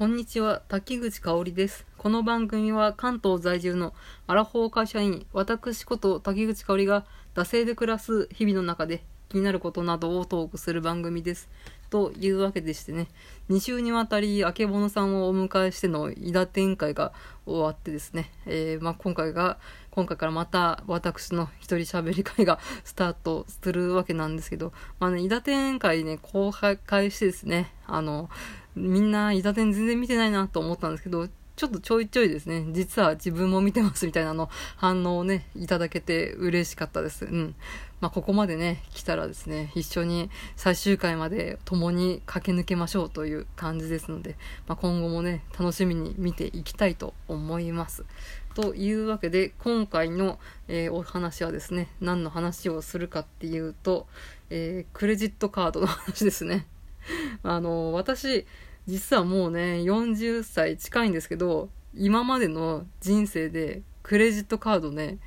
こんにちは、滝口香織です。この番組は関東在住のアラフォー会社員、私こと滝口香織が惰性で暮らす日々の中で気になることなどをトークする番組です。というわけでしてね、2週にわたり、あけぼのさんをお迎えしての伊田展開が終わってですね、えー、まあ、今回が、今回からまた私の一人喋り会が スタートするわけなんですけど、まあね、伊田展開ね、公開してですね、あの、みんな、伊田展全然見てないなと思ったんですけど、ちょっとちょいちょいですね、実は自分も見てますみたいなの反応をね、いただけて嬉しかったです。うん。まあ、ここまでね、来たらですね、一緒に最終回まで共に駆け抜けましょうという感じですので、まあ、今後もね、楽しみに見ていきたいと思います。というわけで、今回の、えー、お話はですね、何の話をするかっていうと、えー、クレジットカードの話ですね。あの、私、実はもうね、40歳近いんですけど、今までの人生でクレジットカードね、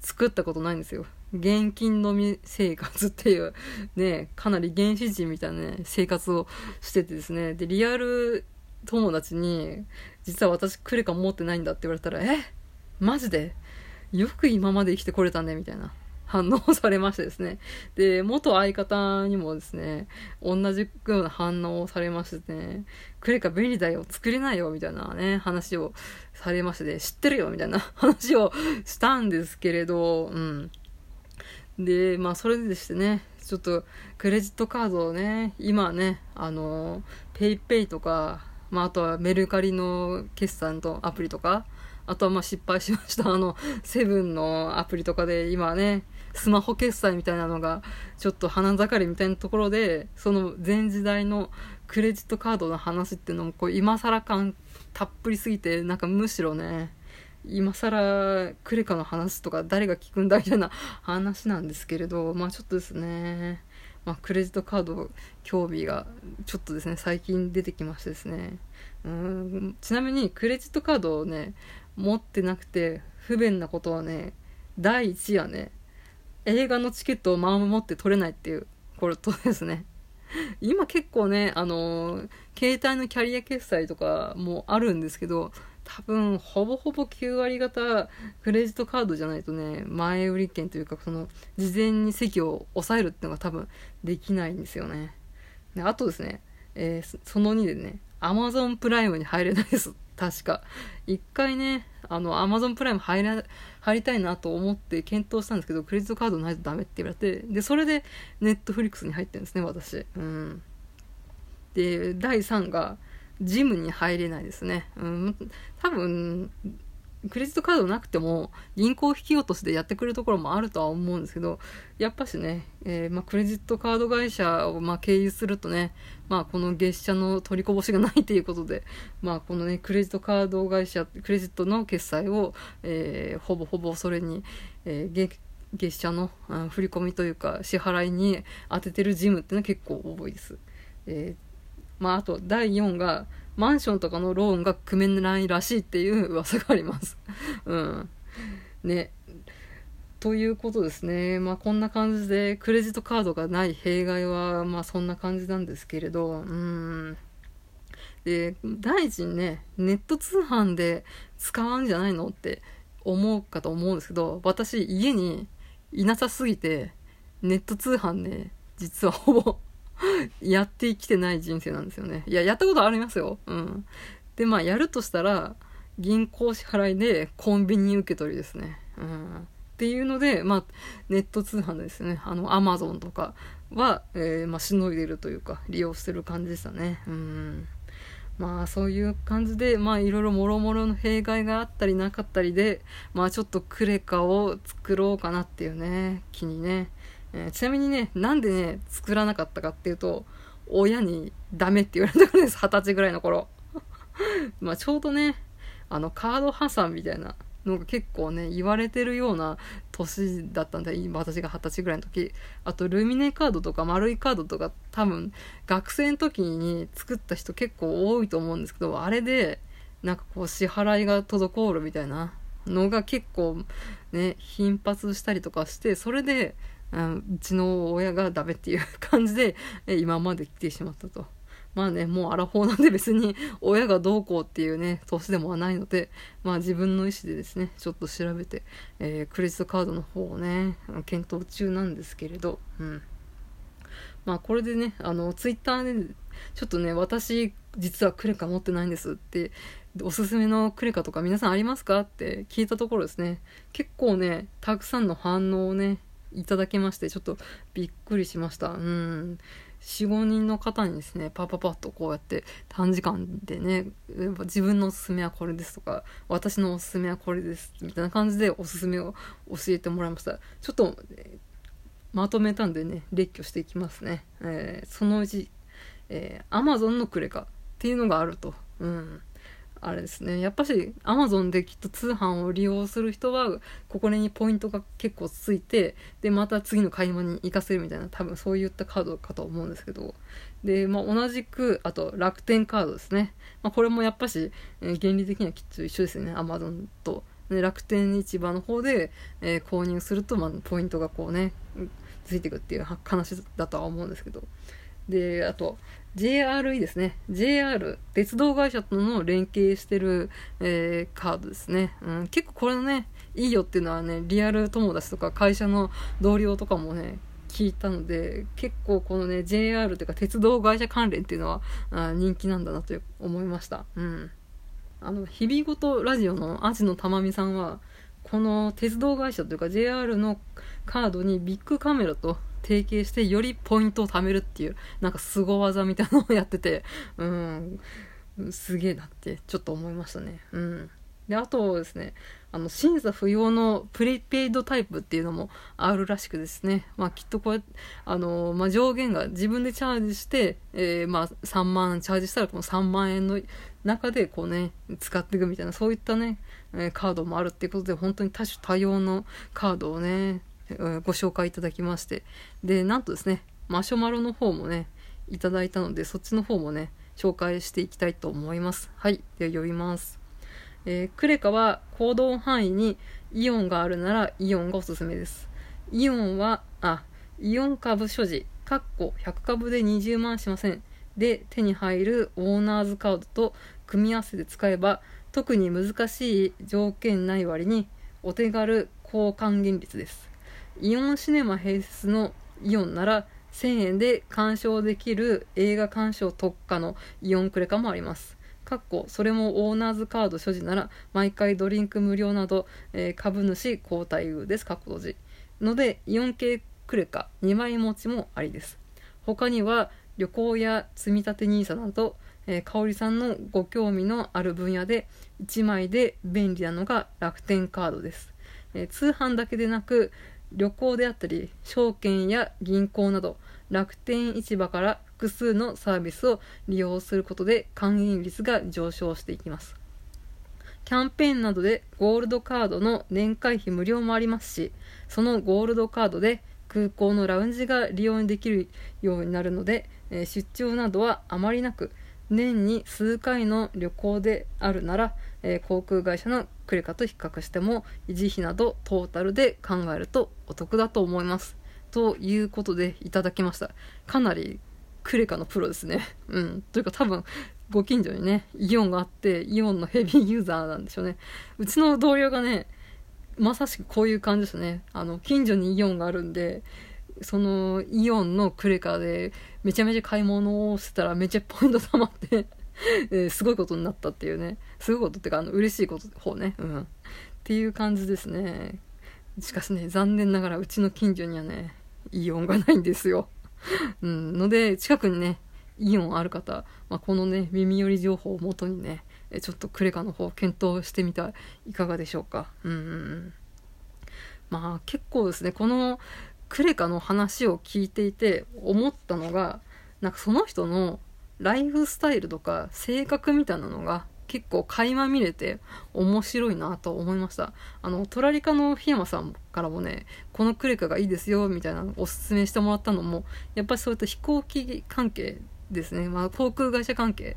作ったことないんですよ。現金のみ生活っていう、ね、かなり原始人みたいなね、生活をしててですね。で、リアル友達に、実は私クレカ持ってないんだって言われたら、え？マジで？よく今まで生きてこれたねみたいな。反応されましてですね。で、元相方にもですね、同じような反応をされましてね、クレカ便利だよ、作れないよ、みたいなね、話をされまして、知ってるよ、みたいな 話をしたんですけれど、うん。で、まあ、それでしてね、ちょっと、クレジットカードをね、今ね、あの、ペイペイとか、まあ、あとはメルカリの決算とアプリとか、あとはまあ失敗しました。あの、セブンのアプリとかで今ね、スマホ決済みたいなのがちょっと花盛りみたいなところでその前時代のクレジットカードの話っていうのもこう今更感たっぷりすぎてなんかむしろね今更クレカの話とか誰が聞くんだみたいな話なんですけれどまあちょっとですねまあ、クレジットカード興味がちょっとですね最近出てきましてですねうんちなみにクレジットカードをね持ってなくて不便なことはね第1位はね映画のチケットを守って取れないっていうことですね。今結構ね、あの、携帯のキャリア決済とかもあるんですけど、多分、ほぼほぼ9割方、クレジットカードじゃないとね、前売り券というか、その、事前に席を抑えるっていうのが多分できないんですよね。であとですね、えー、その2でね、アマゾンプライムに入れないです。確か。一回ね、あの、アマゾンプライム入ら、入りたいなと思って検討したんですけど、クレジットカードないとダメって言われて、で、それで、ネットフリックスに入ってるんですね、私。うん。で、第3が、ジムに入れないですね。うん、多分、クレジットカードなくても銀行引き落としでやってくるところもあるとは思うんですけど、やっぱしね、えー、まあ、クレジットカード会社をま経由するとね、まあ、この月謝の取りこぼしがないということで、まあ、このね、クレジットカード会社、クレジットの決済を、えー、ほぼほぼそれに、えー、月謝の振り込みというか支払いに当ててるジムっていうのは結構多いです。えー、まあ、あと第4が、マンションとかのローンが組めないらしいっていう噂があります。うん。ね。ということですね。まあこんな感じで、クレジットカードがない弊害は、まあそんな感じなんですけれど、うん。で、第一にね、ネット通販で使わんじゃないのって思うかと思うんですけど、私家にいなさすぎて、ネット通販ね、実はほぼ やって生きてない人生なんですよね。いや、やったことありますよ。うん。で、まあ、やるとしたら、銀行支払いでコンビニ受け取りですね。うん。っていうので、まあ、ネット通販ですね。あの、アマゾンとかは、えー、まあ、しのいでるというか、利用してる感じでしたね。うん。まあそういう感じでまあいろいろもろもろの弊害があったりなかったりでまあちょっとクレカを作ろうかなっていうね気にねえー、ちなみにね、なんでね、作らなかったかっていうと、親にダメって言われたからです、二十歳ぐらいの頃。まあちょうどね、あの、カード破産みたいなのが結構ね、言われてるような年だったんで、今私が二十歳ぐらいの時。あと、ルミネカードとか丸いカードとか多分、学生の時に作った人結構多いと思うんですけど、あれで、なんかこう支払いが滞るみたいなのが結構ね、頻発したりとかして、それで、うちの親がダメっていう感じで今まで来てしまったと。まあね、もうアラフォーなんで別に親がどうこうっていうね、年でもはないので、まあ自分の意思でですね、ちょっと調べて、えー、クレジットカードの方をね、検討中なんですけれど、うん。まあこれでね、あの、ツイッターで、ちょっとね、私、実はクレカ持ってないんですって、おすすめのクレカとか皆さんありますかって聞いたところですね、結構ね、たくさんの反応をね、いただきまして、ちょっとびっくりしました。うん。4、5人の方にですね、パパパッとこうやって短時間でね、自分のおすすめはこれですとか、私のおすすめはこれです、みたいな感じでおすすめを教えてもらいました。ちょっと、まとめたんでね、列挙していきますね。えー、そのうち、えー、Amazon のクレカっていうのがあると。うん。あれですね。やっぱし、Amazon できっと通販を利用する人は、ここにポイントが結構ついて、で、また次の買い物に行かせるみたいな、多分そういったカードかと思うんですけど。で、まあ、同じく、あと、楽天カードですね。まあ、これもやっぱし、えー、原理的にはきっと一緒ですよね。Amazon と。楽天市場の方で、えー、購入すると、まあ、ポイントがこうね、ついていくっていう話だとは思うんですけど。で、あと、JRE ですね。JR、鉄道会社との連携してる、えー、カードですね、うん。結構これのね、いいよっていうのはね、リアル友達とか会社の同僚とかもね、聞いたので、結構このね、JR っていうか鉄道会社関連っていうのはあ人気なんだなと思いました。うん。あの、日々ごとラジオのアジのたまみさんは、この鉄道会社というか JR のカードにビッグカメラと提携してよりポイントを貯めるっていう、なんか凄技みたいなのをやってて、うん、すげえなってちょっと思いましたね。うん。で、あとですね、あの、審査不要のプリペイドタイプっていうのもあるらしくですね、まあきっとこう、あの、まあ上限が自分でチャージして、えー、まあ3万チャージしたらこの3万円の中でこうね、使っていくみたいな、そういったね、え、カードもあるっていうことで、本当に多種多様のカードをね、ご紹介いただきまして。で、なんとですね、マシュマロの方もね、いただいたので、そっちの方もね、紹介していきたいと思います。はい。では読みます。えー、クレカは行動範囲にイオンがあるならイオンがおすすめです。イオンは、あ、イオン株所持、かっこ100株で20万しません。で手に入るオーナーズカードと組み合わせて使えば特に難しい条件ない割にお手軽高還元率です。イオンシネマ併設のイオンなら1000円で鑑賞できる映画鑑賞特化のイオンクレカもあります。かっこそれもオーナーズカード所持なら毎回ドリンク無料など、えー、株主交代遇です。かっこ閉じ。ので、イオン系クレカ2枚持ちもありです。他には旅行や積立 NISA など、えー、香織さんのご興味のある分野で1枚で便利なのが楽天カードです。えー、通販だけでなく、旅行であったり証券や銀行など楽天市場から複数のサービスを利用することで還元率が上昇していきます。キャンペーンなどでゴールドカードの年会費無料もありますしそのゴールドカードで空港のラウンジが利用できるようになるので、え出張などはあまりなく年に数回の旅行であるなら、え航空会社のクレカと比較しても維持費などトータルで考えるとお得だと思います。ということでいただきました。かなりクレカのプロですね。うん。というか多分ご近所にね、イオンがあって、イオンのヘビーユーザーなんでしょうね。うちの同僚がね、まさしくこういう感じですね。あの、近所にイオンがあるんで、そのイオンのクレカでめちゃめちゃ買い物をしてたらめちゃポイント貯まって えー、すごいことになったっていうね。すごいことってか、あの、嬉しいこと、方ね。うん。っていう感じですね。しかしね、残念ながらうちの近所にはね、イオンがないんですよ。うん。ので、近くにね、イオンある方、まあ、このね、耳寄り情報をもとにね、ちょっとクレカの方検討してみたらいかがでしょうか？うんうんうん。まあ結構ですね、このクレカの話を聞いていて思ったのが、なんかその人のライフスタイルとか性格みたいなのが結構垣間見れて面白いなと思いました。あの、トラリカの檜山さんからもね、このクレカがいいですよみたいなのをおすすめしてもらったのも、やっぱりそういった飛行機関係ですね。まあ、航空会社関係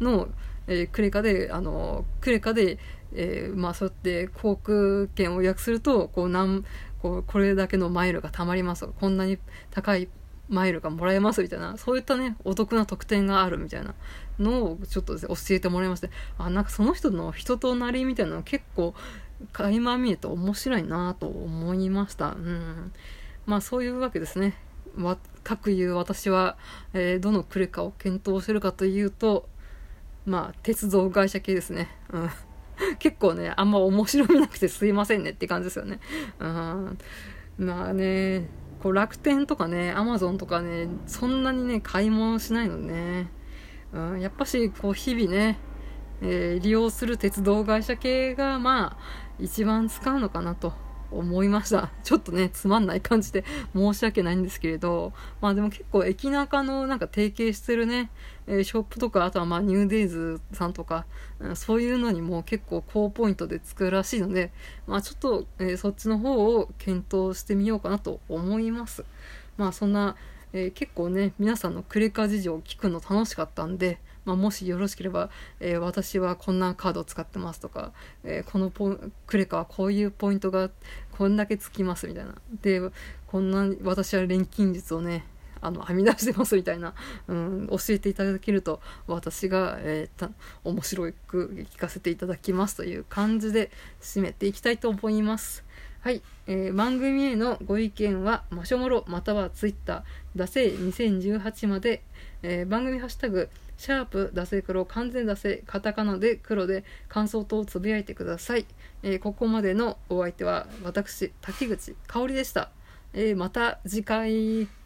の、えー、クレカで、あの、クレカで、えー、まあそうやって航空券を予約すると、こう、なん、こう、これだけのマイルが貯まりますとか、こんなに高いマイルがもらえますみたいな、そういったね、お得な特典があるみたいなのをちょっとですね、教えてもらいまして、あ、なんかその人の人となりみたいなの結構、垣間見えて面白いなと思いました。うん。まあそういうわけですね。わ、各言う私は、えー、どのクレカを検討してるかというと、まあ、鉄道会社系ですね。うん。結構ね、あんま面白みなくてすいませんねって感じですよね。うん。まあね、こう楽天とかね、アマゾンとかね、そんなにね、買い物しないのね。うん、やっぱし、こう、日々ね、えー、利用する鉄道会社系が、まあ、一番使うのかなと思いました。ちょっとね、つまんない感じで申し訳ないんですけれど、まあでも結構駅中のなんか提携してるね、えー、ショップとか、あとはまあニューデイズさんとか、うん、そういうのにも結構高ポイントで作るらしいので、まあちょっと、えー、そっちの方を検討してみようかなと思います。まあそんな、えー、結構ね、皆さんのクレカ事情を聞くの楽しかったんで、まあ、もしよろしければ、えー、私はこんなカードを使ってますとか、えー、このポクレカはこういうポイントがこんだけつきますみたいな。で、こんな私は錬金術をね、あの編み出してますみたいな、うん、教えていただけると私が、えー、た面白く聞かせていただきますという感じで締めていきたいと思います。はい、えー、番組へのご意見はマシュモロまたはツイッター、ダセ2018まで、えー、番組ハッシュタグシャープ、惰性黒、完全惰性、カタカナで黒で感想等をつぶやいてください。えー、ここまでのお相手は私、滝口香織でした。えー、また次回。